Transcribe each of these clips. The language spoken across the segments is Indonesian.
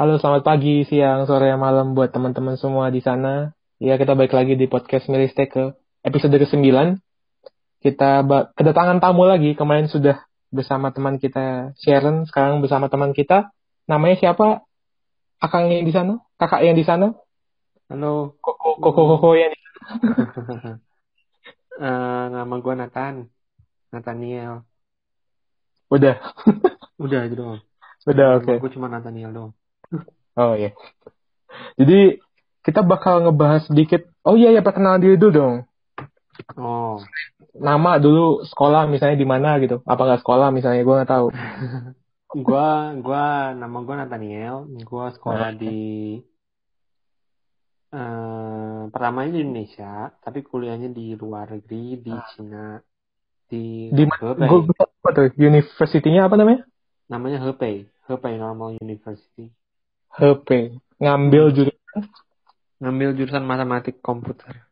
Halo, selamat pagi, siang, sore, malam buat teman-teman semua di sana. Ya, kita balik lagi di podcast Milistek ke episode ke-9. Kita kedatangan tamu lagi. Kemarin sudah bersama teman kita Sharon, sekarang bersama teman kita. Namanya siapa? Akang yang di sana? Kakak yang di sana? Halo. Koko, koko, koko yang di sana. uh, nama gue Nathan. Nathaniel. Udah. Udah itu doang. Udah, oke. Okay. Gue cuma Nathaniel doang. Oh iya. Jadi kita bakal ngebahas sedikit. Oh iya ya perkenalan diri dulu dong. Oh. Nama dulu sekolah misalnya di mana gitu. Apa nggak sekolah misalnya gue nggak tahu. gua gua nama gue Nathaniel. Gua sekolah di uh, pertamanya di Indonesia, tapi kuliahnya di luar negeri di Cina. Di di apa tuh? Universitinya apa namanya? Namanya Hebei. Hebei Normal University. HP ngambil jurusan? Ngambil jurusan matematik komputer.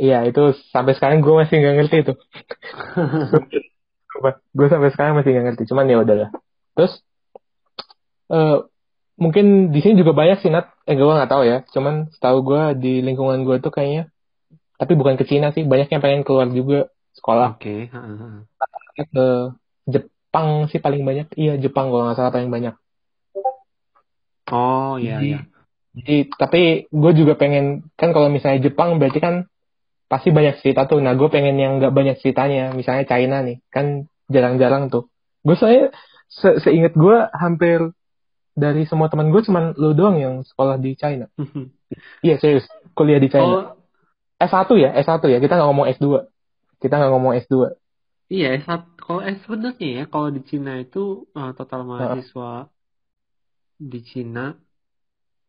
Iya itu sampai sekarang gue masih nggak ngerti itu. Gue sampai sekarang masih nggak ngerti cuman ya udahlah terus uh, mungkin di sini juga banyak sih nat. Eh gue nggak tahu ya cuman setahu gue di lingkungan gue tuh kayaknya tapi bukan ke Cina sih banyak yang pengen keluar juga sekolah. Oke okay. ke Jepang sih paling banyak. Iya Jepang kalau nggak salah paling banyak Oh iya jadi, iya. Jadi tapi gue juga pengen kan kalau misalnya Jepang berarti kan pasti banyak cerita tuh. Nah gue pengen yang nggak banyak ceritanya. Misalnya China nih kan jarang-jarang tuh. Gue saya se seingat gue hampir dari semua teman gue cuman lu doang yang sekolah di China. Iya serius kuliah di China. Oh. S1 ya S1 ya kita nggak ngomong S2. Kita nggak ngomong S2. Iya S1 kalau S sebenarnya ya kalau di Cina itu uh, total mahasiswa di Cina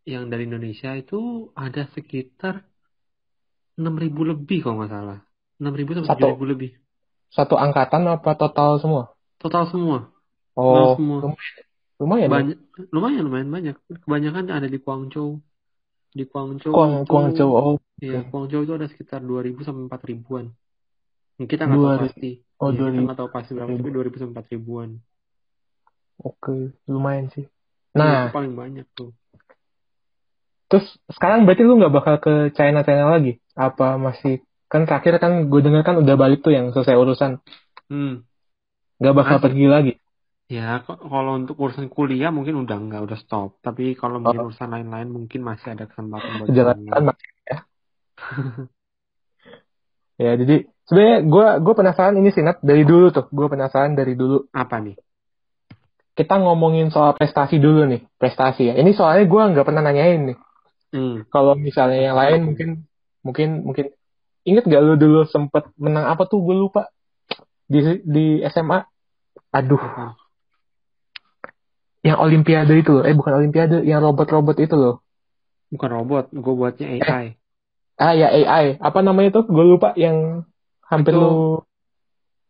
yang dari Indonesia itu ada sekitar 6.000 lebih kalau nggak salah. 6.000 sampai satu, 7.000 lebih. Satu angkatan apa total semua? Total semua. Oh, semua. Lumayan. Banyak, ya? lumayan, lumayan banyak. Kebanyakan ada di Guangzhou. Di Guangzhou. Guang, itu, Guangzhou, oh. Iya, Guangzhou itu ada sekitar 2.000 sampai 4.000-an. Kita nggak tahu pasti. Oh, ya, kita nggak tahu pasti berapa, tapi 2.000 sampai 4.000-an. Oke, lumayan sih. Nah, itu paling banyak tuh. Terus sekarang berarti lu nggak bakal ke China China lagi? Apa masih kan terakhir kan gue dengar kan udah balik tuh yang selesai urusan. Hmm. Gak bakal masih. pergi lagi. Ya, kalau untuk urusan kuliah mungkin udah nggak udah stop. Tapi kalau mungkin oh. urusan lain-lain mungkin masih ada kesempatan buat jalan ya. ya, jadi sebenarnya gue gue penasaran ini sih Nat dari dulu tuh. Gue penasaran dari dulu. Apa nih? Kita ngomongin soal prestasi dulu nih, prestasi ya. Ini soalnya gue nggak pernah nanyain nih. Hmm. Kalau misalnya yang lain mungkin mungkin mungkin inget gak lu dulu sempet menang apa tuh gue lupa di di SMA. Aduh. Yang Olimpiade itu loh. Eh bukan Olimpiade, yang robot-robot itu loh. Bukan robot, gue buatnya AI. Eh, ah ya AI. Apa namanya tuh? Gue lupa yang hampir itu, lu.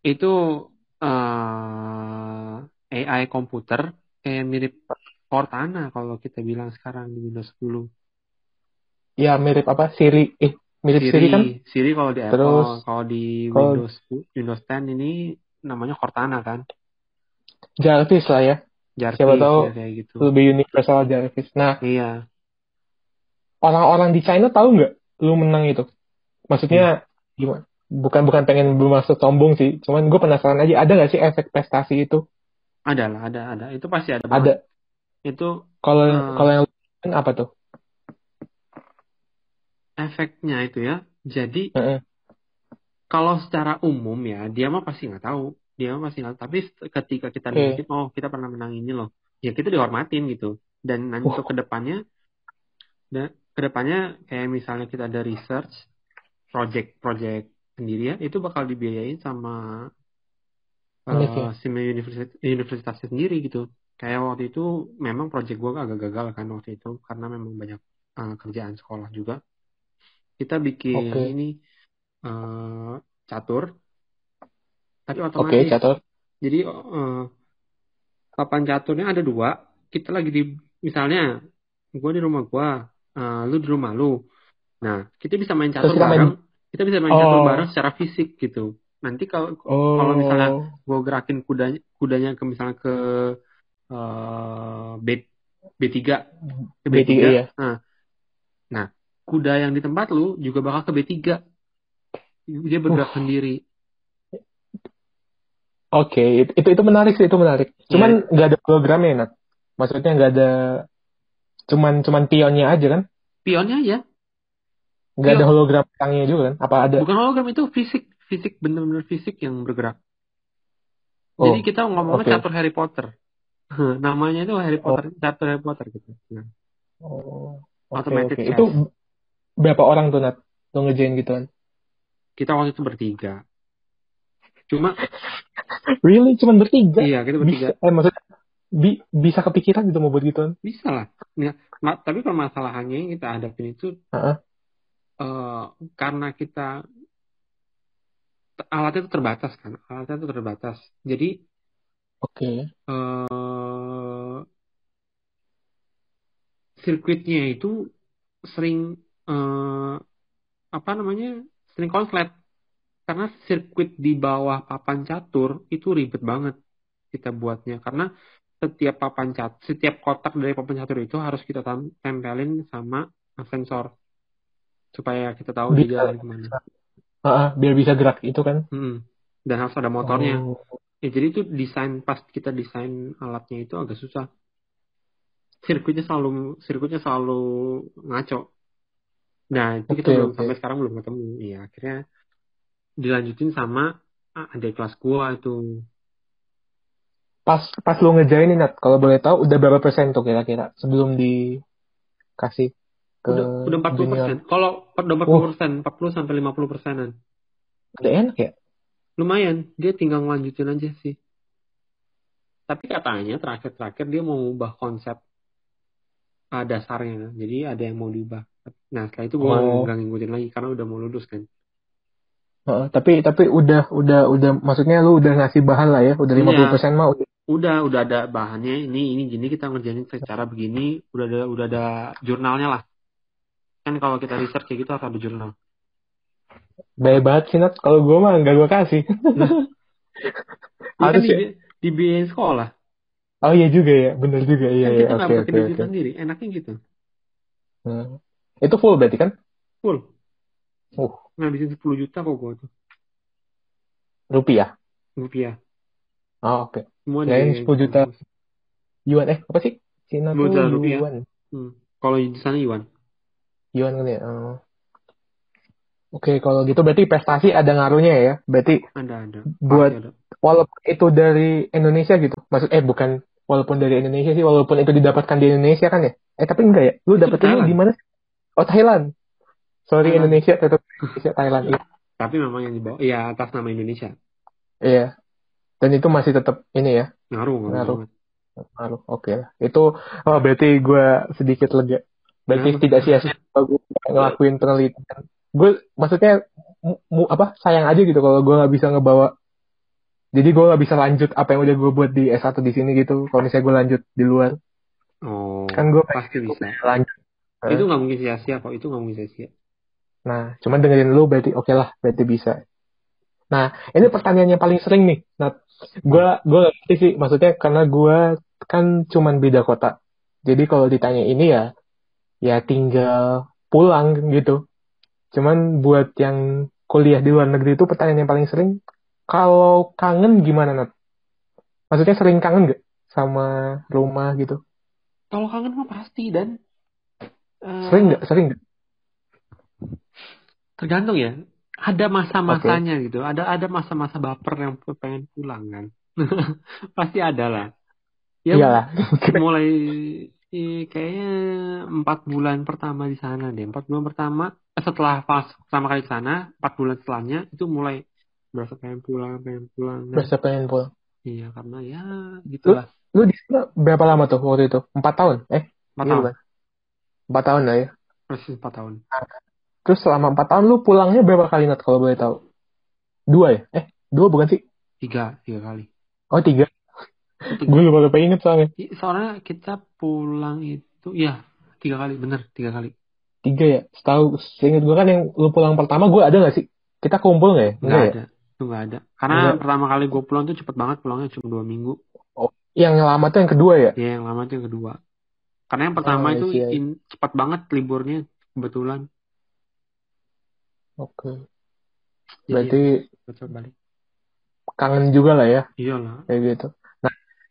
Itu uh, AI komputer kayak mirip Cortana kalau kita bilang sekarang di Windows 10. Ya mirip apa Siri? Eh mirip Siri, Siri kan? Siri kalau di Apple, Terus, kalau di Windows Windows 10 ini namanya Cortana kan? Jarvis lah ya. Jarvis Siapa tahu ya, kayak gitu. lebih universal Jarvis. Nah, iya. Orang-orang di China tahu nggak lu menang itu? Maksudnya hmm. gimana? Bukan bukan pengen bermaksud sombong sih, cuman gue penasaran aja ada nggak sih efek prestasi itu? Ada lah, ada, ada. Itu pasti ada. Banget. Ada. Itu kalau uh, kalau yang apa tuh? Efeknya itu ya. Jadi uh -uh. kalau secara umum ya, dia mah pasti nggak tahu. Dia mah pasti nggak. Tapi ketika kita okay. oh kita pernah menang ini loh, ya kita dihormatin gitu. Dan nanti untuk ke depannya, dan ke depannya kayak misalnya kita ada research, project-project sendiri ya, itu bakal dibiayain sama uh, SIM universitas, universitasnya sendiri gitu. Kayak waktu itu memang project gue agak gagal kan waktu itu karena memang banyak uh, kerjaan sekolah juga. Kita bikin okay. ini uh, catur, tapi otomatis. Okay, catur. Jadi uh, papan caturnya ada dua. Kita lagi di misalnya gue di rumah gue, uh, lu di rumah lu. Nah kita bisa main catur bareng. Main... Kita bisa main oh. catur bareng secara fisik gitu nanti kalau oh. kalau misalnya gue gerakin kudanya kudanya ke misalnya ke uh, bed B3 ke B3, iya. Nah, nah, kuda yang di tempat lu juga bakal ke B3. Dia bergerak Uh. sendiri. Oke, itu, itu itu menarik sih, itu menarik. Cuman nggak ada hologramnya, Nat. Maksudnya nggak ada, cuman cuman pionnya aja kan? Pionnya ya, Nggak ada hologram tangnya juga kan? Apa ada? bukan hologram itu fisik, fisik bener-bener fisik yang bergerak. Oh, Jadi kita ngomongnya oke. catur Harry Potter. Namanya itu Harry Potter, catur Harry Potter gitu. Nah, Oh, Automated oke. chess. Itu berapa orang tuh Nat? Lo ngerjain gituan? kita waktu itu bertiga. Cuma Really? Cuman bertiga? iya kita bertiga Bisa, eh maksudnya bi- bisa kepikiran gitu mau buat gituan? bisa lah. Ma- tapi permasalahannya yang kita hadapin itu Heeh. eh, karena kita alatnya itu terbatas kan, alatnya itu terbatas. Jadi Oke. eh sirkuitnya itu sering eh, apa namanya sering konslet karena sirkuit di bawah papan catur itu ribet banget kita buatnya karena setiap papan cat setiap kotak dari papan catur itu harus kita tempelin sama sensor supaya kita tahu dia Bisa. jalan ke mana Heeh, biar bisa gerak itu kan? Hmm. dan harus ada motornya Oh, Ya, jadi itu desain pas kita desain alatnya itu agak susah. Sirkuitnya selalu sirkuitnya selalu ngaco. Nah, itu kita Oke, belum oke. sampai sekarang belum ketemu. Iya, akhirnya dilanjutin sama ah, adik kelas gua itu. Pas pas lo ngerjain nih Nat, kalau boleh tahu udah berapa persen tuh kira-kira sebelum dikasih ke Udah udah 40 junior? persen. Kalau udah 40 persen, 40 sampai 50 persenan. Udah enak ya? Lumayan, dia tinggal ngelanjutin aja sih. Tapi katanya terakhir-terakhir dia mau ubah konsep ah, dasarnya. Jadi ada yang mau diubah. Nah, setelah itu gua Oh. nggak ngikutin lagi karena udah mau lulus kan. Heeh, tapi tapi udah udah udah maksudnya lu udah ngasih bahan lah ya, udah Iya. 50% mah udah. Udah, udah ada bahannya. Ini, ini gini kita ngerjain secara begini. Udah ada, udah ada jurnalnya lah. Kan kalau kita research kayak gitu harus ada jurnal. Bayar banget sih Nat, kalau gua mah nggak gua kasih. Kan Harus di, ya? dibiayain sekolah. Oh iya juga ya, bener juga iya kan iya. Oke kita sendiri. Enaknya gitu. Hmm. Itu full berarti kan? Full. Uh, Ngabisin 10 juta kok gua tuh. rupiah. Rupiah. Oh oke. Semua di 10 juta. Yuan eh apa sih? Cina tuh Juta rupiah. yuan. Hmm. Kalau di sana Iwan. Yuan kan ya. Oh. Oke, kalau gitu berarti prestasi ada ngaruhnya ya. Berarti Ada, ada. buat ada. walaupun itu dari Indonesia gitu. Maksud eh bukan walaupun dari Indonesia sih, walaupun itu didapatkan di Indonesia kan ya. Eh tapi enggak ya. Lu dapetinnya di mana? Oh Thailand. Sorry Thailand. Indonesia tetap Indonesia Thailand. Iya. Tapi memang yang dibawa, ya atas nama Indonesia. Iya. Dan itu masih tetap ini ya. Ngaruh, ngaruh, Ngaruh. banget. Aduh, oke lah. Itu oh berarti gue sedikit lega. Berarti tidak sia-sia gue ngelakuin penelitian. Gue maksudnya mu- apa sayang aja gitu kalau gue nggak bisa ngebawa. Jadi gue nggak bisa lanjut apa yang udah gue buat di S1 di sini gitu. Kalau misalnya gue lanjut di luar, Oh, kan gue pasti bisa. lanjut. Itu nggak mungkin sia-sia kok. Itu nggak mungkin sia-sia. Nah, cuman dengerin lu berarti oke lah, berarti bisa. Nah, ini pertanyaan yang paling sering nih. Nah, gue gue ngerti sih, maksudnya karena gue kan cuman beda kota. Jadi kalau ditanya ini ya, ya tinggal pulang gitu. Cuman buat yang kuliah di luar negeri itu pertanyaan yang paling sering, kalau kangen gimana Nat? Maksudnya sering kangen gak sama rumah gitu? Kalau kangen mah pasti dan eh, Sering gak? Sering gak? tergantung ya. Ada masa-masanya gitu. Ada ada masa-masa baper yang pengen pulang kan. pasti ada lah. Ya Iyalah. mulai eh, kayaknya empat bulan pertama di sana deh. Empat bulan pertama eh, setelah pas pertama kali ke sana, empat bulan setelahnya itu mulai berasa pengen pulang, pengen pulang. kan. Berasa pengen pulang. Iya karena ya gitulah. Lu di sana berapa lama tuh waktu itu? Empat tahun? Eh, Empat iya tahun, bukan? Empat tahun lah ya. persis empat tahun. Terus selama empat tahun lu pulangnya berapa kali Nat kalau boleh tahu? Dua ya? Eh, dua bukan sih? Tiga, tiga kali. Oh tiga. Gue lupa lupa inget soalnya. Soalnya kita pulang itu, ya tiga kali, bener tiga kali. Tiga ya. Setahu seinget gue kan yang lu pulang pertama gue ada gak sih? Kita kumpul gak ya? Nggak Enggak ya? ada, itu nggak ada. Karena Nggak. pertama kali gue pulang tuh cepet banget, pulangnya cuma dua minggu. Yang lama tuh yang kedua ya? Ya yang lama tuh yang kedua. Karena yang pertama Oh, itu I see, I see. in- cepat banget liburnya kebetulan. Oke. Jadi Berarti cepat balik. kangen juga lah ya Iyalah. kayak gitu.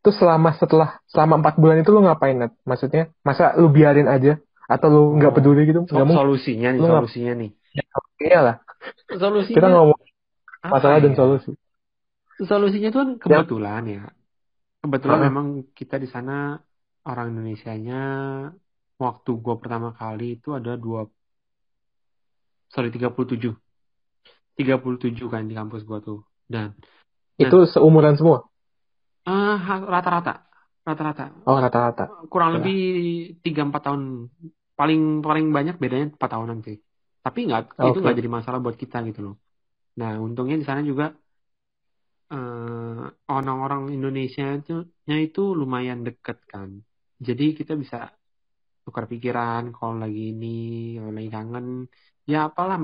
Itu selama setelah selama empat bulan itu lu ngapain Nat? Maksudnya masa lu biarin aja atau lu nggak Oh. peduli gitu? So- Nggak mungkin solusinya nih, solusinya nih. Iya lah. Solusinya Kita ngomong masalah dan ya? solusi. Solusinya tuh kan kebetulan ya. Kebetulan Hah? memang kita di sana orang Indonesianya waktu gua pertama kali itu ada dua sorry 37. 37 kan di kampus gua tuh. Dan Itu seumuran semua. Ha- rata-rata rata-rata Oh rata-rata. kurang lebih 3-4 tahun paling paling banyak bedanya 4 tahunan sih. Tapi nggak itu Oke. nggak jadi masalah buat kita gitu loh. Nah, untungnya di sana juga eh, orang-orang Indonesia itu nya itu lumayan deket kan. Jadi kita bisa tukar pikiran kalau lagi ini, kalau lagi kangen, ya apalah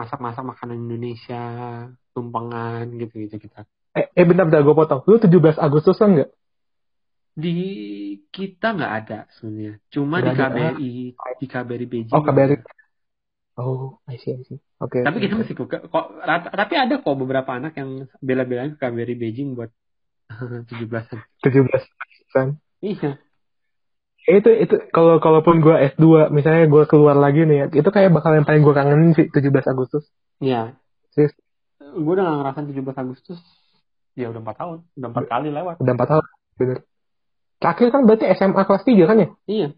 masak-masak makanan Indonesia, tumpengan gitu-gitu kita. Eh, eh bentar, bentar gue potong. Lu 17 Agustus kan nggak? Di kita nggak ada sebenarnya. Cuma di Nggak ada. KBRI, di KBRI Beijing. Oh KBRI. ada. Oh, I see, I see. Oke. Tapi oke, kita masih kok, kok rata- tapi ada kok beberapa anak yang bela-belain ke KBRI Beijing buat 17-an. 17 Agustusan. Iya. Ya itu itu kalau kalaupun gue S2 misalnya gue keluar lagi nih ya, itu kayak bakal yang paling gue kangenin sih 17 Agustus. Iya. Gue udah gak ngerasain 17 Agustus. Ya udah 4 tahun. Udah 4 kali lewat. Udah 4 tahun, bener. Terakhir kan berarti SMA kelas 3 kan ya? Iya.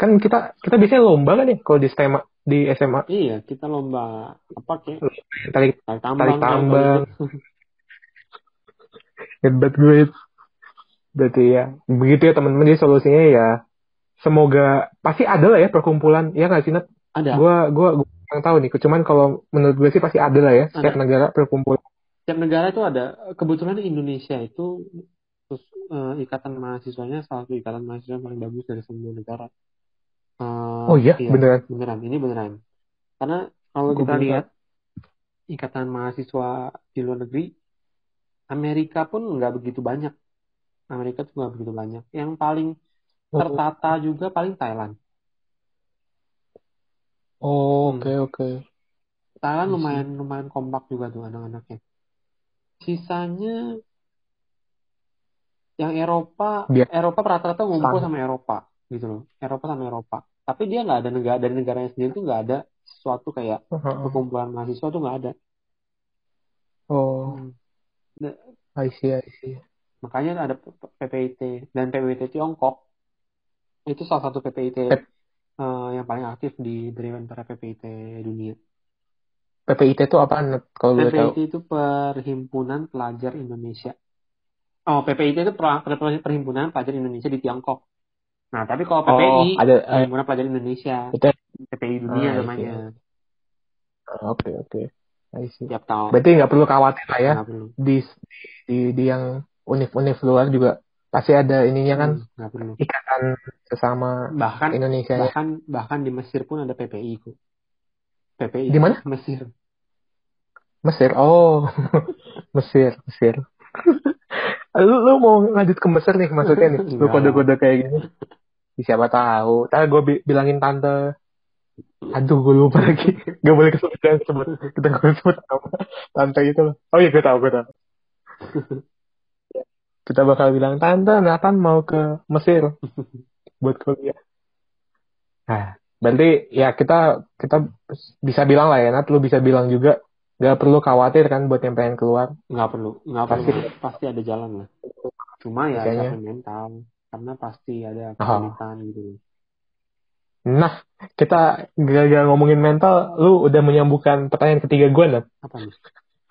Kan kita kita biasanya lomba kan ya kalau di SMA di SMA Iya. Kita lomba apa kayak tarik tarik tambang. Tarik tambang. hebat gue. Berarti ya begitu ya teman-teman jadi solusinya ya semoga pasti ada lah ya perkumpulan ya nggak sih Nat? Ada. Gue gue gue tahu nih. Cuman kalau menurut gue sih pasti ada lah ya setiap Ada. negara perkumpulan. Setiap negara itu ada. Kebetulan Indonesia itu terus eh, ikatan mahasiswanya salah satu ikatan mahasiswa yang paling bagus dari semua negara. Eh, Oh iya, beneran. beneran. Ini beneran. Karena kalau Gua kita baru lihat ikatan mahasiswa di luar negeri, Amerika pun nggak begitu banyak. Amerika tuh nggak begitu banyak. Yang paling Oh, tertata juga paling Thailand. oh, Hmm. oke oke. Thailand lumayan lumayan kompak juga tuh anak-anaknya. Sisanya yang Eropa, Biar- Eropa rata-rata ngumpul Sama. Eropa gitu loh. Eropa sama Eropa. Tapi dia nggak ada negara dari negaranya sendiri tuh nggak ada sesuatu kayak Oh, perkumpulan mahasiswa tuh nggak ada. oh. Nah, I see I see. makanya ada PPIT dan PPIT Tiongkok itu salah satu PPIT P- eh, yang paling aktif di dari antara PPIT dunia. PPIT itu apa? Kalau gue tahu. PPIT itu Perhimpunan Pelajar Indonesia. Oh, PPIT itu per- per- Perhimpunan Pelajar Indonesia di Tiongkok. Nah, tapi kalau PPI, Oh, ada eh, Perhimpunan Pelajar Indonesia, itu. PPI dunia Ah, namanya, Oke oke. See. tiap tahun. Berarti nggak perlu khawatir lah ya perlu. di di di yang univ-univ luar juga pasti ada ininya kan Hmm, perlu. ikatan sesama Bahkan Indonesia ya. bahkan bahkan di Mesir pun ada PPI ku. PPI Di mana? Mesir. Mesir. Oh, Mesir, Mesir. lu, lu mau lanjut ke Mesir nih maksudnya nih. Lu Enggak. kode-kode kayak gini. Siapa tahu. Ntar gue bi- bilangin tante. Aduh, gue lupa lagi. Gak boleh kesebut, jangan kesebut. Kita gak boleh sebut tante itu loh. Oh iya, gue tahu, gue tahu. Kita bakal bilang, tante, Nathan mau ke Mesir. Buat kuliah. Nah, berarti ya kita kita bisa bilang lah ya, Nat. Lu bisa bilang juga. Gak perlu khawatir kan buat yang pengen keluar. Nggak perlu, nggak perlu. Pasti. Pasti ada jalan lah. Cuma ya Kayaknya. mental. Karena pasti ada Oh. kesulitan gitu. Nah, kita gak, ngomongin mental, lu udah menyambungkan pertanyaan ketiga gue, Nat. Apa nih?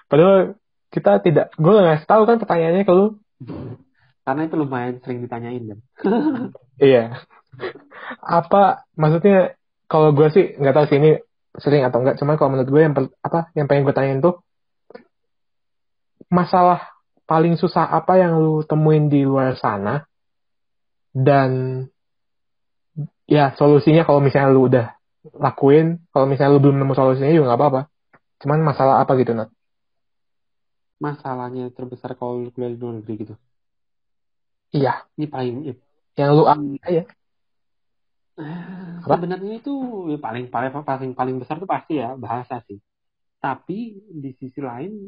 Padahal kita tidak, gue gak ngasih tahu kan pertanyaannya ke lu. Karena itu lumayan sering ditanyain kan. Iya. Apa, maksudnya, kalau gue sih nggak tahu sih ini sering atau enggak, cuman kalau menurut gue yang per- apa yang pengen gue tanyain tuh masalah paling susah apa yang lu temuin di luar sana dan ya solusinya kalau misalnya lu udah lakuin, kalau misalnya lu belum nemu solusinya juga nggak apa-apa. Cuman masalah apa gitu, Nat? Masalahnya terbesar kalau lu kuliah di luar negeri gitu. Iya, Ini paling yang lu alami aja. Apa? Sebenarnya itu ya paling paling paling paling besar tuh pasti ya bahasa sih. Tapi di sisi lain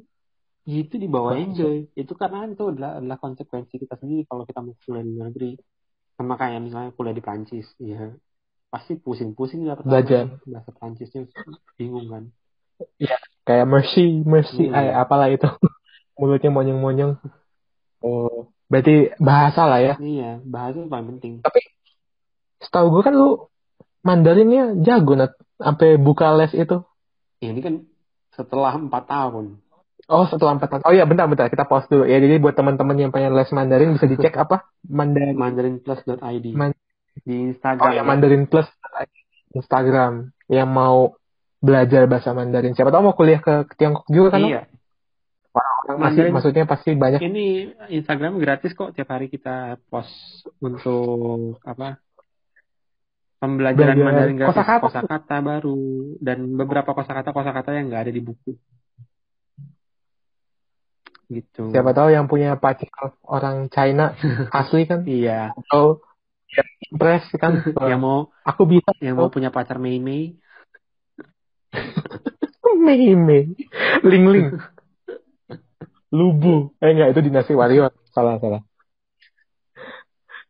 itu dibawa enjoy. Itu karena itu adalah, adalah konsekuensi kita sendiri kalau kita mau kuliah di luar negeri. Sama kayak misalnya kuliah di Prancis, ya pasti pusing-pusing ya belajar bahasa Prancisnya bingung kan. Iya, kayak mercy, mercy, hmm. eh, apalah itu. Mulutnya monyong-monyong. Oh, berarti bahasa lah ya. Iya, bahasa paling penting. Tapi setahu gue kan lu Mandarinnya jago nat sampai buka les itu. Ini kan setelah empat tahun. Oh setelah empat tahun. Oh iya bentar bentar kita pause dulu ya. Jadi buat teman-teman yang pengen les Mandarin bisa dicek apa? Mandarin. Mandarinplus.id. Man di Instagram. Oh ya Mandarin Plus Instagram yang mau belajar bahasa Mandarin. Siapa tahu mau kuliah ke, Tiongkok juga kan? Iya. Masih maksudnya pasti banyak. Ini Instagram gratis kok tiap hari kita post untuk apa? Pembelajaran Belajar Mandarin gratis, kosakata. kosakata baru dan beberapa kosakata kosakata yang nggak ada di buku. Gitu. Siapa tahu yang punya pacar orang China asli kan? iya. Atau yang impress kan? yang mau aku bisa. Yang mau punya pacar Mei Mei. Mei Mei. Ling Ling. Lubu. Eh enggak itu dinasti Warrior. Salah salah.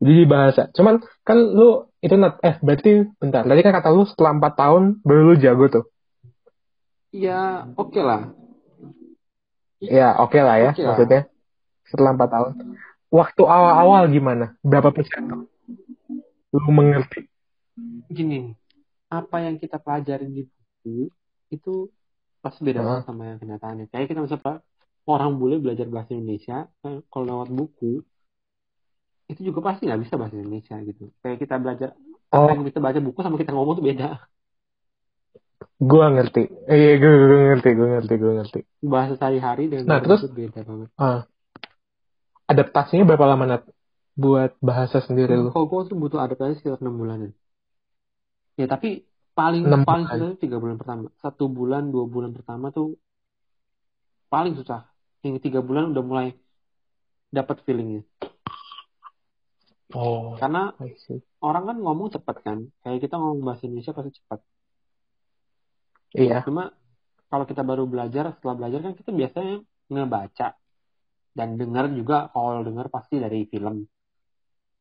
Jadi bahasa. Cuman kan lu itu not, eh berarti bentar. Tadi kan kata lu setelah 4 tahun baru lu jago tuh. Ya oke okay lah. Ya oke okay lah ya okay maksudnya. Lah. Setelah 4 tahun. Waktu awal-awal gimana? Berapa persen tuh? Lu mengerti? Gini, apa yang kita pelajari di buku itu pasti beda sama yang kenyataannya. Kayak kita misalnya orang bule belajar bahasa Indonesia, eh, kalau lewat buku, itu juga pasti nggak bisa bahasa Indonesia gitu. Kayak kita belajar oh. apa yang kita baca buku sama kita ngomong tuh beda. Gue ngerti. Iya gue, gue ngerti gue ngerti gue ngerti. Bahasa sehari-hari dengan nah terus? Beda banget. Uh, adaptasinya berapa lama nat buat bahasa sendiri lu? Kalau gue tuh butuh adaptasi sekitar enam bulan ya tapi paling 6 paling susah tiga bulan pertama. Satu bulan dua bulan pertama tuh paling susah. Yang tiga bulan udah mulai dapat feelingnya Oh. Karena orang kan ngomong cepat kan. Kayak kita ngomong bahasa Indonesia pasti cepat. Iya. Cuma kalau kita baru belajar, setelah belajar kan kita biasanya ngebaca dan dengar juga kalau dengar pasti dari film.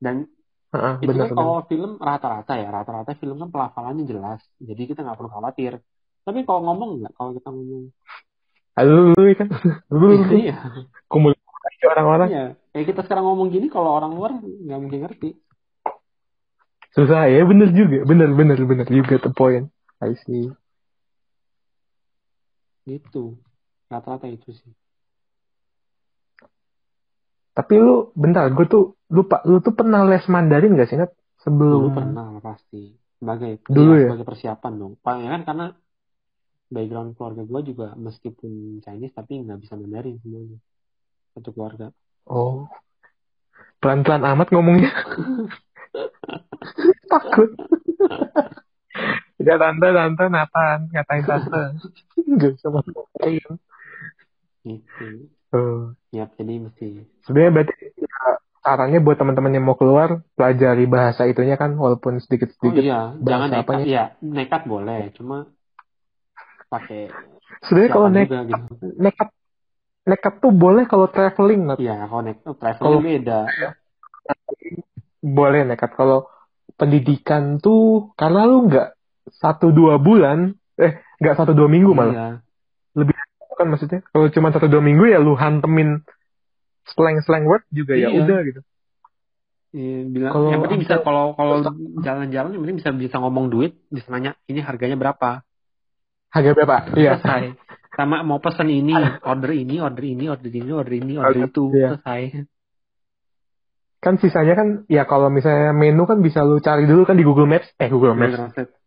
Dan uh, itu bener, kan kalau film rata-rata ya, rata-rata film kan pelafalannya jelas. Jadi kita nggak perlu khawatir. Tapi kalau ngomong nggak, kalau kita ngomong Halo, kan? Iya. Kumul orang-orang. Iya. Kayak kita sekarang ngomong gini, kalau orang luar nggak mungkin ngerti. Susah ya, bener juga. Bener, bener, bener. You get the point. I see. Itu. Rata-rata itu sih. Tapi lu, bentar, gue tuh lupa, lu tuh pernah les Mandarin gak sih, Nat? Sebelum... Dulu pernah, pasti. Sebagai, Dulu ya, sebagai persiapan dong. Paling kan karena background keluarga gue juga meskipun Chinese tapi nggak bisa Mandarin semuanya satu keluarga. Oh, pelan-pelan amat ngomongnya. Takut. Ya tante, tante, Nathan, ngatain tante. Gak bisa ngatain. Gitu. Oh. Ya, jadi mesti. Sebenarnya berarti ya, sarannya buat teman-teman yang mau keluar pelajari bahasa itunya kan walaupun sedikit-sedikit. Oh iya, jangan nekat. Apanya. Ya, nekat boleh, cuma pakai. Sebenarnya kalau nekat, gitu. nekat nekat tuh boleh kalau traveling Iya, kalau nekat oh, traveling kalo, beda. Boleh nekat kalau pendidikan tuh karena lu nggak satu dua bulan, eh nggak satu dua minggu malah. Iya. Lebih kan maksudnya kalau cuma satu dua minggu ya lu hantemin slang slang word juga ya iya. ya udah gitu. Iya, bilang kalo yang penting bisa kalau kalau jalan-jalan yang penting bisa bisa ngomong duit, bisa nanya ini harganya berapa. Harga berapa? Iya. Selesai sama mau pesan ini order ini order ini order ini order ini order itu iya. selesai. Kan sisanya kan ya kalau misalnya menu kan bisa lu cari dulu kan di Google Maps. Eh Google Maps.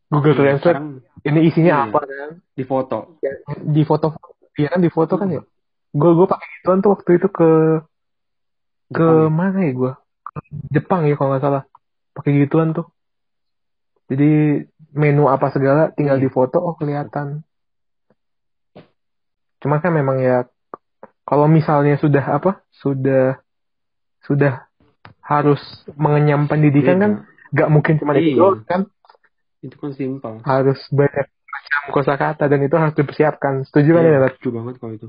Google Translate, Translate. ini isinya iya. apa kan di foto. Ya, di foto. Iya kan di foto kan ya? Gue gue pakai gituan tuh waktu itu ke ke Jepang. mana ya gue Jepang ya kalau nggak salah. Pakai gituan tuh. Jadi menu apa segala tinggal iya. di foto. Oh kelihatan Cuma kan memang ya kalau misalnya sudah apa? Sudah sudah harus mengenyam pendidikan iya. kan gak mungkin cuma itu iya. kan Itu kan simpel. harus banyak macam kosakata dan itu harus dipersiapkan. Setuju kan Iya, ya, Nat? setuju banget kalau itu.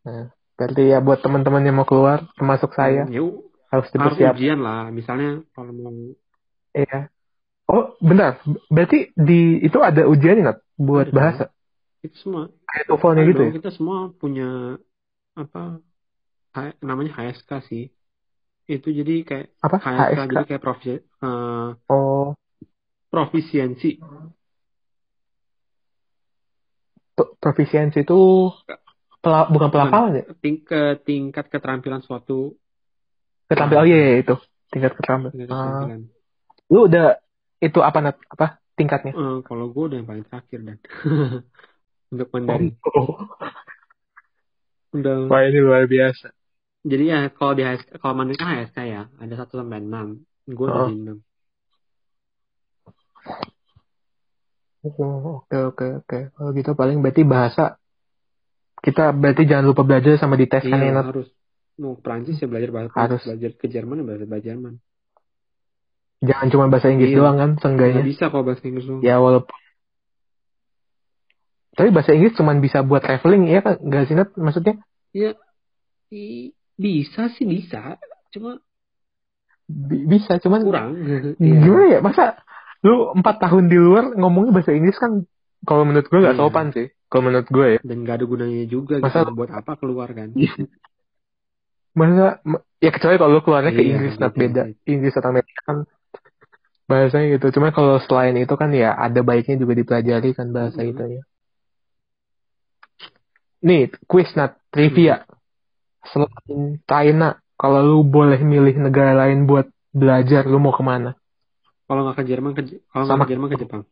Nah, berarti ya buat teman-teman yang mau keluar, termasuk saya, Hmm, ya, harus harus dipersiapkan. ujian lah. Misalnya kalau mau Iya. Oh, benar. Berarti di itu ada ujian Nat buat Ada. bahasa. Itu semua Kayak TOEFL-nya gitu ya? kita semua punya apa H- namanya HSK sih. Itu jadi kayak Apa? HSK, HSK? jadi kayak profi, eh, Oh, profisiensi. profisiensi itu pela- bukan pelafalan ya? Ting ke tingkat keterampilan suatu Keterampilan. Oh iya, iya itu. Tingkat keterampilan. tingkat keterampilan. lu udah itu apa? Apa tingkatnya? Eh, kalau gue udah yang paling terakhir dan untuk Mandarin. Oh, Udah. Wah, ini luar biasa. Jadi ya kalau di HSK, kalau Mandarin kan HSK ya, ada satu sampai enam. Gue Oh. di enam. Oh, oke oke oke. Kalau gitu paling berarti bahasa kita berarti jangan lupa belajar sama dites kan ya, harus. Mau ke Prancis ya belajar bahasa Harus. Belajar ke Jerman ya belajar bahasa Jerman. Jangan cuma bahasa Inggris Iya. doang kan, Nggak seenggaknya. bisa kalau bahasa Inggris doang. Ya walaupun tapi bahasa Inggris cuma bisa buat traveling ya kan? Gak sih Nat? Maksudnya Ya, i- bisa sih bisa, cuma bi- bisa cuman kurang. Iya. gimana ya? Masa lu empat tahun di luar ngomongnya bahasa Inggris kan kalau menurut gue gak Iya. sopan sih. Kalau menurut gue ya. Dan gak ada gunanya juga Masa- gitu. Buat apa keluar kan? Masa ma- ya kecuali kalau lu keluarnya ke Iya, Inggris gitu, beda. gitu. Inggris atau Amerika kan bahasanya gitu. Cuma kalau selain itu kan ya ada baiknya juga dipelajari kan bahasa Mhm. itu ya. Nih, quiz Nat, trivia. Selain China, kalau lu boleh milih negara lain buat belajar, lu mau ke mana? Kalau nggak ke Jerman, ke kalau nggak ke Jerman ke Jepang.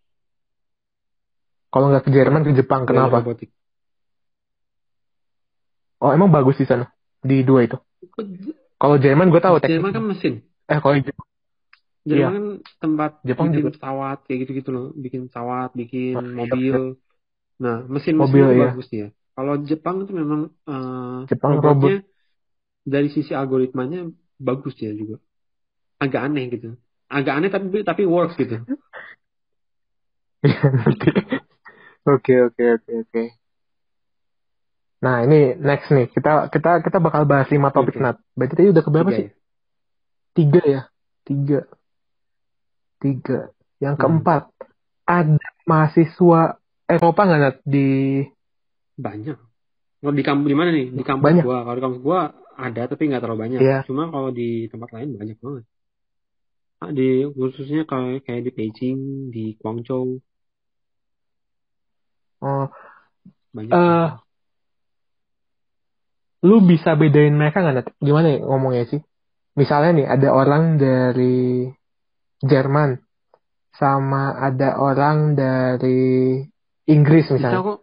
Kalau nggak ke Jerman, ke Jepang. Belajar Kenapa? robotik. Oh, emang bagus di sana? Di dua itu. Kalau Jerman gue tahu teknik. Jerman kan mesin. Eh, kalau Jepang. Jerman Iya. kan tempat Jepang bikin juga. pesawat kayak gitu-gitu loh, bikin pesawat, bikin Oh, iya, mobil. Nah, mesin Mobil, mesin iya. bagus dia. Kalau Jepang itu memang eh, Jepang robotnya dari sisi algoritmanya bagus dia juga. Agak aneh gitu. Agak aneh tapi tapi works gitu. Iya. Oke, oke, oke, oke. Nah, ini next nih. Kita kita kita bakal bahas lima topik Oke. Nat. Berarti tadi udah keberapa Tiga sih? ya? Tiga ya? Tiga. Tiga. Yang Hmm. keempat, ada mahasiswa Eropa nggak Nat di Banyak. Kalau di kampus di mana nih? Di kampus Banyak. gua. Kalau di kampus gua ada tapi nggak terlalu banyak. Iya. Cuma kalau di tempat lain banyak banget. Ah, Di khususnya kayak kayak di Beijing, di Guangzhou oh, banyak. eh lu bisa bedain mereka nggak? Gimana ya ngomongnya sih? Misalnya nih ada orang dari Jerman sama ada orang dari Inggris bisa misalnya. kok.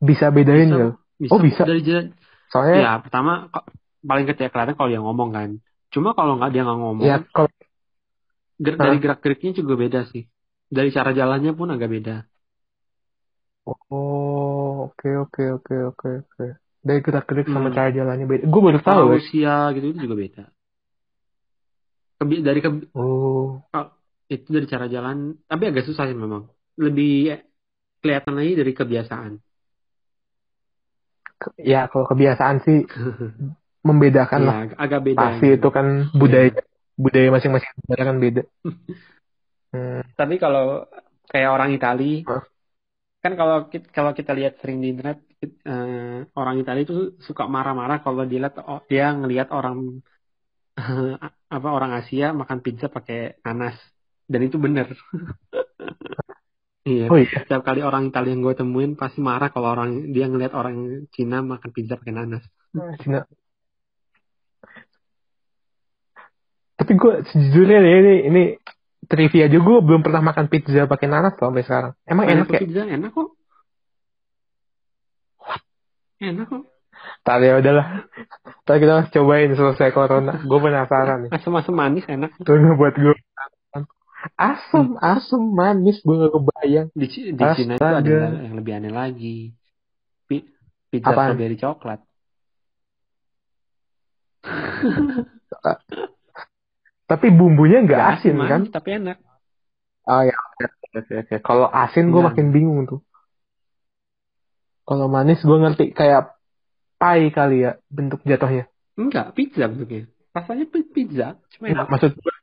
Bisa bedain Bisa kok. Bisa Oh, bisa. Dari jalan. Soalnya Ya pertama paling kecil kelihatan kalau dia ngomong kan. Cuma kalau nggak dia nggak ngomong, ya kalau ger- Hah? dari gerak geriknya juga beda sih. Dari cara jalannya pun agak beda. oh oke oke oke oke oke dari gerak gerik sama Hmm. cara jalannya beda gue baru tahu usia gitu itu juga beda. Kebi- dari ke oh itu dari cara jalan, tapi agak susah sih memang. Lebih kelihatan lagi dari kebiasaan. Ya kalau kebiasaan sih membedakan lah Iya, ag- agak beda. pasti gitu. itu kan budaya budaya masing-masing negara kan beda hmm. Tapi kalau kayak orang Itali, Hah? kan kalau kita, kalau kita lihat sering di internet, eh, orang Itali itu suka marah-marah kalau dia lihat oh, dia ngelihat orang apa orang Asia makan pizza pakai nanas, dan itu bener. Iya. oh iya Setiap kali orang Italia yang gue temuin pasti marah kalau orang dia ngelihat orang Cina makan pizza pakai nanas. Cina tapi gue sejujurnya nih, ini ini trivia juga gue belum pernah makan pizza pakai nanas loh sampai sekarang emang enak Pineapple ya pizza enak kok. Enak kok. Tadi ya udahlah. Tadi kita cobain selesai corona. Gue penasaran nih. Asam-asam manis enak. Tuh buat gue. Asam, asam manis gue gak kebayang. Di, di Cina itu ada yang lebih aneh lagi. Pi- pizza Apaan? strawberry coklat. Tapi bumbunya nggak asin manis, kan? Tapi enak. Oh ya, oke oke oke. Kalau asin gue Iya. makin bingung tuh. Kalau manis gue ngerti kayak pai kali ya bentuk jatuhnya. Enggak, pizza bentuknya. Rasanya pi- pizza, cuma enak. maksud gue.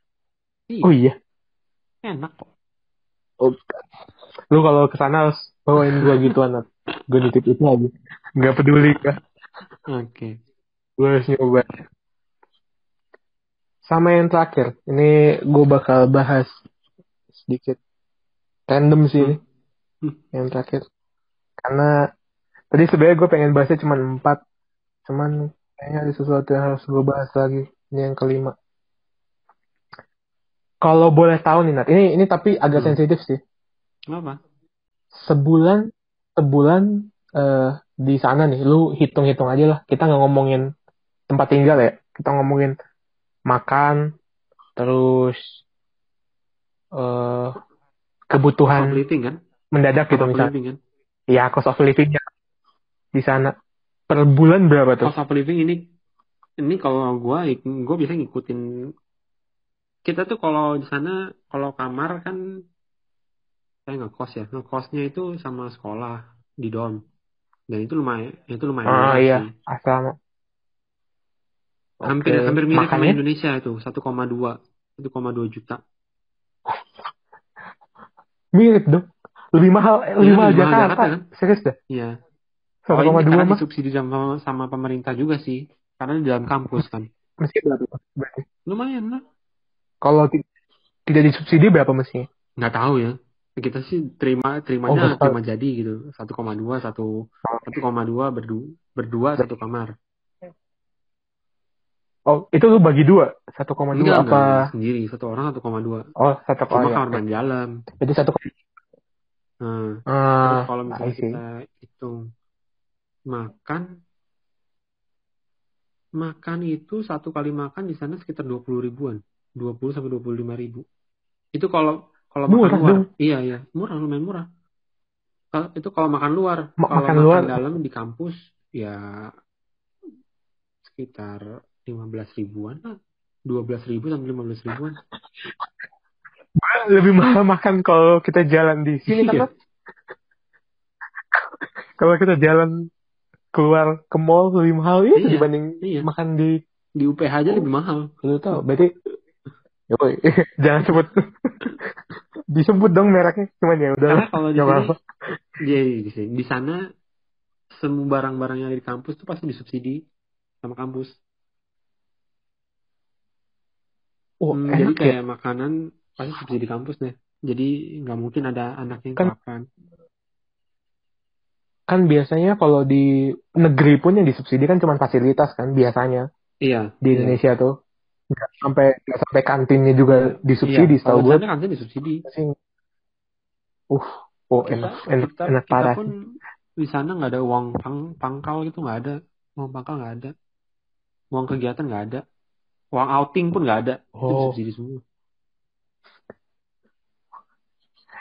Iya, Oh iya. Enak kok. Oh, lu kalau ke sana harus bawain gue gituan. Nat. Gue nitip itu aja. Nggak peduli kan. Oke. Gue harus nyoba. Sama yang terakhir. Ini gue bakal bahas sedikit random sih ini. Hmm. Yang terakhir. Karena tadi sebenarnya gue pengen bahasnya cuma empat. Cuman kayaknya ada sesuatu yang harus gue bahas lagi. Ini yang kelima. Kalau boleh tahu nih Nat, ini ini tapi agak Hmm. sensitif sih. Apa? Sebulan sebulan eh, di sana nih, lu hitung-hitung aja lah. Kita nggak ngomongin tempat tinggal ya, kita ngomongin makan, terus Cost of kebutuhan living kan? mendadak Cost gitu of misalnya. living kan? Ya cost of livingnya di sana per bulan berapa tuh? Cost of living ini ini kalau gua gua bisa ngikutin kita tuh kalau di sana kalau kamar kan saya ngekos ya ngekosnya itu sama sekolah di dorm dan itu lumayan itu lumayan Ah iya, sih. asrama. hampir hampir mirip sama Indonesia itu 1,2 1,2 juta mirip dong. Lebih mahal, eh, lebih Iya, mahal lebih mahal Jakarta. Jakarta kan? Serius dah. Iya. Ini 1,2 karena mah disubsidi sama, sama pemerintah juga sih karena di dalam kampus kan berapa tuh? Berarti. lumayan lah Kalau ti- tidak disubsidi berapa mestinya? nggak tahu ya. Kita sih terima Oh, terimanya tahu. terima jadi gitu. 1,2 satu 1,2 berdua berdua satu kamar. Oh, itu lu bagi dua, 1,2 enggak apa? enggak. Sendiri satu orang 1,2 Oh, satu oh, cuma kamar mandi dalam. Jadi satu. nah Ah, kalau misalnya kita hitung makan makan itu satu kali makan di sana sekitar 20 ribuan 20 sampai 25 ribu itu kalau kalau makan luar dong. iya iya murah lumayan murah Kalau- itu kalau makan luar Ma- kalau makan makan luar. dalam di kampus ya sekitar 15 ribuan lah 12 ribu sampai 15 ribuan Lebih mahal makan kalau kita jalan di sini Iya. kan? Kalau kita jalan keluar ke mall lebih mahal ya Iya, dibanding iya. makan di di UPH aja lebih mahal lu tahu. Berarti Yoi, jangan sebut. Disebut dong mereknya cuman ya udah karena kalau di sini apa-apa. di, di, sini- di sana semua barang-barang yang ada di kampus tuh pasti disubsidi sama kampus. Oh Hmm, jadi ya? kayak makanan pasti subsidi kampus deh. Jadi nggak mungkin ada anak yang Kan- kelaparan kan biasanya kalau di negeri pun yang disubsidi kan cuma fasilitas kan biasanya. Iya di iya. Indonesia tuh nggak sampai nggak sampai kantinnya juga disubsidi Iya, kalau gue di sana kan disubsidi uh oh kita enak enak kita enak kita parah. pun di sana nggak ada uang pang, pangkal gitu nggak ada. Uang pangkal nggak ada. Uang kegiatan nggak ada. Uang outing pun nggak ada. Itu oh. disubsidi semua.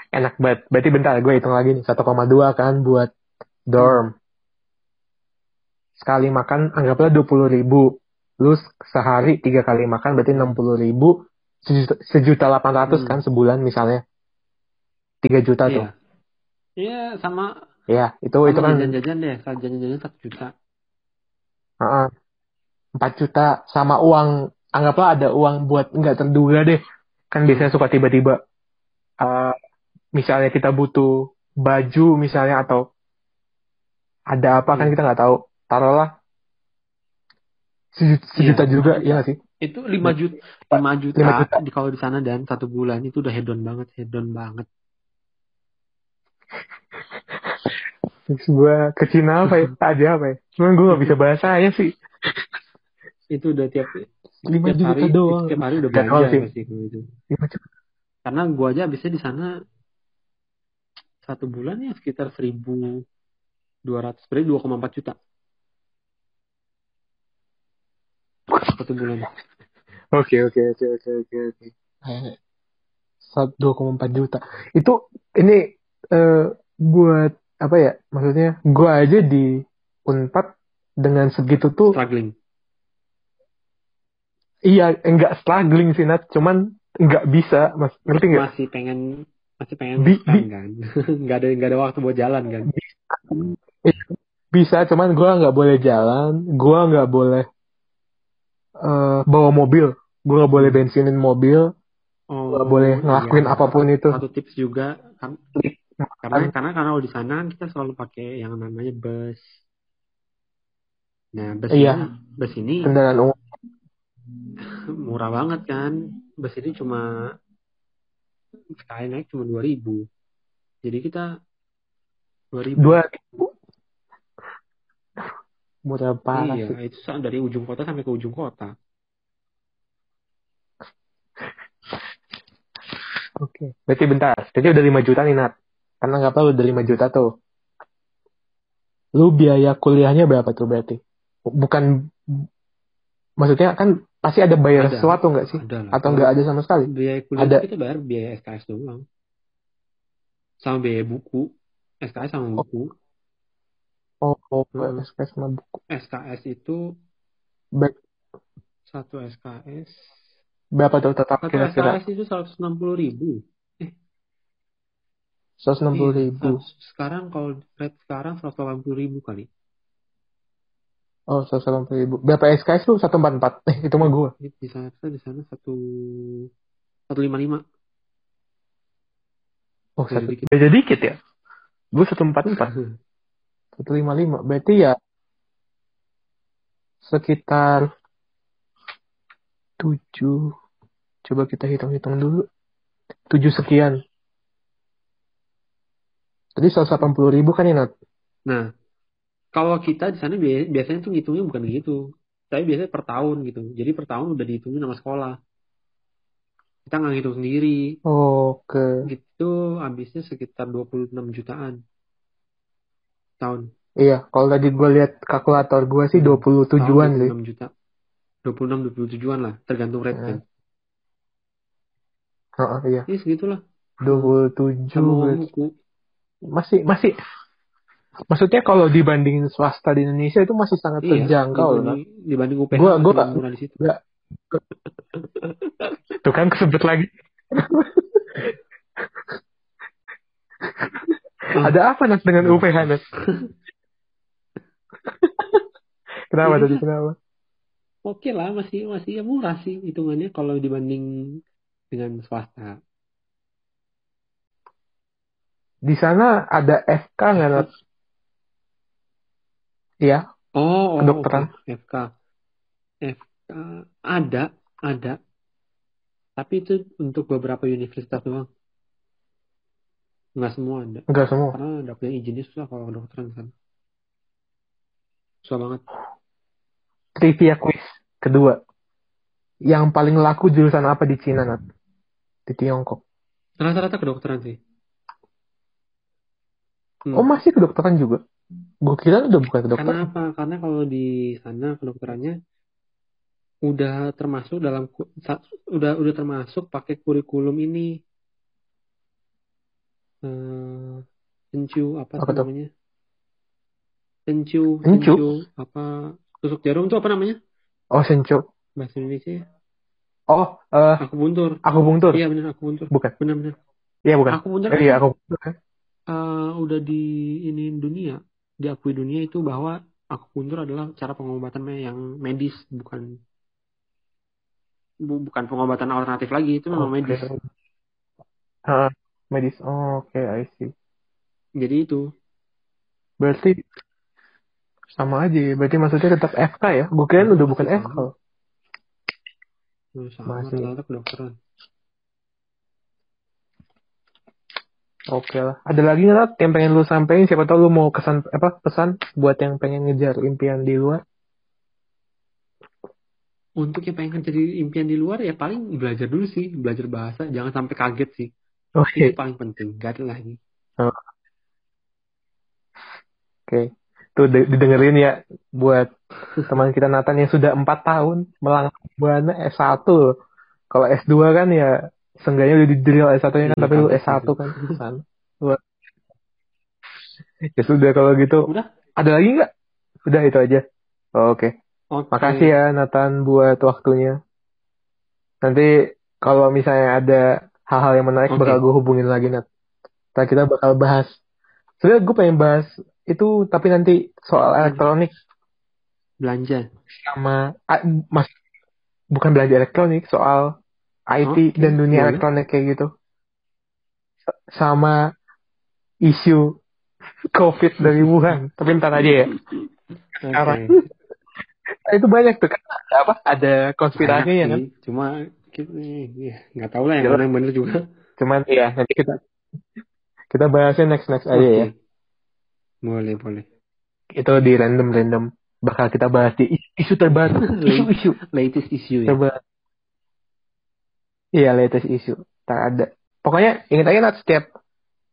Enak banget. Berarti bentar gue hitung lagi nih. 1,2 kan buat Hmm. dorm. Sekali makan anggaplah 20 ribu lu sehari tiga kali makan berarti 60 ribu sejuta, sejuta 800 Hmm. kan sebulan misalnya 3 juta tuh iya iya sama ya itu itu sama kan jajan-jajan deh jajan-jajan satu juta Heeh. 4 juta sama uang anggaplah ada uang buat nggak terduga deh kan Hmm. biasanya suka tiba-tiba eh, misalnya kita butuh baju misalnya atau ada apa kan Iya. kita nggak tahu taruhlah sejuta, sejuta Iya, juga lima ya sih? Itu 5 juta 5 juta, 5 juta. di kalau di sana dan satu bulan itu udah hedon banget hedon banget. Terus gue ke Cina apa ya? Aja apa ya? Cuman gue nggak bisa bahasa ya sih. Itu udah tiap 5 tiap juta hari doang. tiap hari udah Gak belanja sih. pasti itu. 5 juta. Karena gua aja habisnya di sana satu bulan ya sekitar 1200 berarti 2,4 juta satu bulan. Oke oke oke oke oke oke. Satu dua koma empat juta. Itu ini eh, buat apa ya? Maksudnya gua aja di Unpad dengan segitu tuh struggling. Iya enggak struggling sih Nat, cuman nggak bisa. Mas ngerti nggak? Masih pengen masih pengen Bi- bi- kan? Nggak ada nggak ada waktu buat jalan kan? Bisa. Cuman gue nggak boleh jalan. Gue nggak boleh eh, bawa mobil. Gue nggak boleh bensinin mobil. Oh nggak boleh ngelakuin iya. apa pun itu. Satu tips juga kan. Karena karena karena kalau di sana kan kita selalu pakai yang namanya bus. Nah bus Iya. ini bus ini kendaraan umum. murah banget kan. Bus ini cuma sekali naik cuma dua ribu. Jadi kita dua ribu. Dua murah parah iya sih. itu dari ujung kota sampai ke ujung kota. Oke. Berarti bentar. Jadi udah 5 juta nih Nat. Karena nggak apa udah 5 juta tuh. Lu biaya kuliahnya berapa tuh berarti? Bukan maksudnya kan pasti ada bayar Ada. sesuatu nggak sih? Ada lah. Atau nggak ada sama sekali? Biaya kuliah Ada. kita bayar biaya SKS doang. Sama biaya buku. SKS sama buku. oh, oh. SKS sama buku SKS itu Ber- satu SKS berapa tuh tetap satu kira-kira? SKS itu 160 ribu. 160 Iya, ribu sekarang kalau rate sekarang 180 ribu kali. Oh 180 ribu. Berapa SKS tuh? 144 eh itu mah gua. Di sana di sana satu satu lima lima. Oh Beda satu dikit. beda dikit ya? Gua 144 155 berarti ya sekitar 7 coba kita hitung-hitung dulu 7 sekian Tadi 180 ribu kan ya Nat? Nah, kalau kita di sana bi- biasanya tuh ngitungnya bukan gitu. Tapi biasanya per tahun gitu. Jadi per tahun udah dihitungin sama sekolah. Kita nggak ngitung sendiri. Oke. Gitu habisnya sekitar 26 jutaan. Tahun. Iya, kalau tadi gue lihat kalkulator gue sih 27-an Tahun sih. 26 juta. 26 27-an lah, tergantung rate kan. Heeh, iya. Ini segitulah. 27 Sama uang berarti. buku. Masih masih Maksudnya kalau dibandingin swasta di Indonesia itu masih sangat Iya, terjangkau dibanding, dibanding UPH Gua- gua murah di situ. Nggak. Tuh kan kesebut lagi. Ada apa Nat dengan UPH Nat? kenapa tadi kenapa? Oke lah, masih masih ya murah sih hitungannya kalau dibanding dengan swasta. Di sana ada FK nggak Nat? Iya. Oh, oh Kedokteran. oke. FK. FK ada, ada. Tapi itu untuk beberapa universitas doang. Nggak semua ada. Enggak semua. Karena dapetnya izinnya susah kalau kedokteran kan. Susah banget. Trivia quiz kedua. Yang paling laku jurusan apa di Cina Nat? Di Tiongkok. Rata-rata kedokteran sih. Hmm. Oh masih kedokteran juga? Gue kira udah bukan Karena kedokteran. apa? Karena kalau di sana kedokterannya udah termasuk dalam udah udah termasuk pakai kurikulum ini Tencu apa, Apa namanya? Tencu? tencu apa? Tusuk jarum itu apa namanya? Oh Sencho. Bahasa Indonesia? Oh, eh Aku buntur. aku buntur. Iya benar aku buntur. Bukan. Benar benar. Iya bukan. Aku buntur Eh, iya aku buntur kan. eh, udah di ini dunia, diakui dunia itu bahwa aku buntur adalah cara pengobatan me- yang medis bukan bu- bukan pengobatan alternatif lagi itu memang Oke. medis. Ah, medis. Oh, Oke, I see. Jadi itu Berarti sama aja. ya. Berarti maksudnya tetap FK ya? Gue kira udah bukan Masih FK. sama. sama Masih. kedokteran. Oke lah. Ada lagi nggak yang pengen lu sampein? Siapa tahu lu mau kesan apa pesan buat yang pengen ngejar impian di luar? Untuk yang pengen jadi impian di luar ya paling belajar dulu sih, belajar bahasa, jangan sampai kaget sih. Oh Itu iya. paling penting, gak ada lagi. Oke. Tuh de- didengerin ya buat teman kita Nathan yang sudah empat tahun melangkah buana S1 loh. Kalau S2 kan ya seenggaknya udah di drill S1-nya kan, Iya, tapi lu kaget S1 gitu. kan. Wah. Ya sudah kalau gitu. Udah? Ada lagi nggak? Udah itu aja. Oh, Oke. Oke. Makasih ya Nathan buat waktunya. Nanti kalau misalnya ada hal-hal yang menarik Oke. bakal gue hubungin lagi Nat. Ntar kita bakal bahas. Sebenarnya gue pengen bahas itu tapi nanti soal Hmm. elektronik Belanja. sama ah, mas bukan belanja elektronik soal IT Oke, dan dunia boleh. elektronik kayak gitu. Sama isu COVID dari Wuhan. Tapi ntar aja ya. Sekarang. Nah, itu banyak tuh kan ada apa? Ada konspirasinya Banyak kan. sih. Cuma kita ya, nggak tahu lah yang Jelas. mana yang bener juga. Cuman ya nanti kita kita bahasnya next next aja Oke. ya. Boleh, boleh. Itu di random random bakal kita bahas di is- isu terbaru. Isu-isu Latest issue ya. terbaru. Iya latest isu. Tak ada. Pokoknya ingat aja Nat, setiap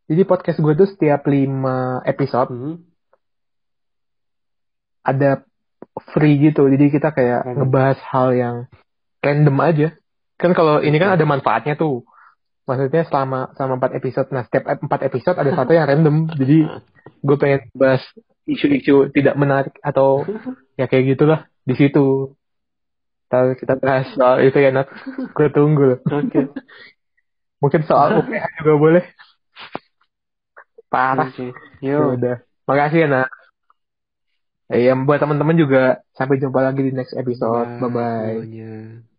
jadi podcast gue tuh setiap lima episode Hmm. ada free gitu. Jadi kita kayak Random. ngebahas hal yang random aja. Kan kalau ini kan ada manfaatnya tuh. Maksudnya selama selama empat episode. Nah setiap empat episode ada satu yang random. Jadi gue pengen bahas isu-isu tidak menarik atau ya kayak gitulah di situ. Ntar kita bahas soal itu ya Nat. Gue tunggu loh. Oke. Mungkin soal UPH juga boleh. Parah. Ya Yo. udah. Makasih ya Nat. Eh, ya, buat teman-teman juga sampai jumpa lagi di next episode. Bye bye.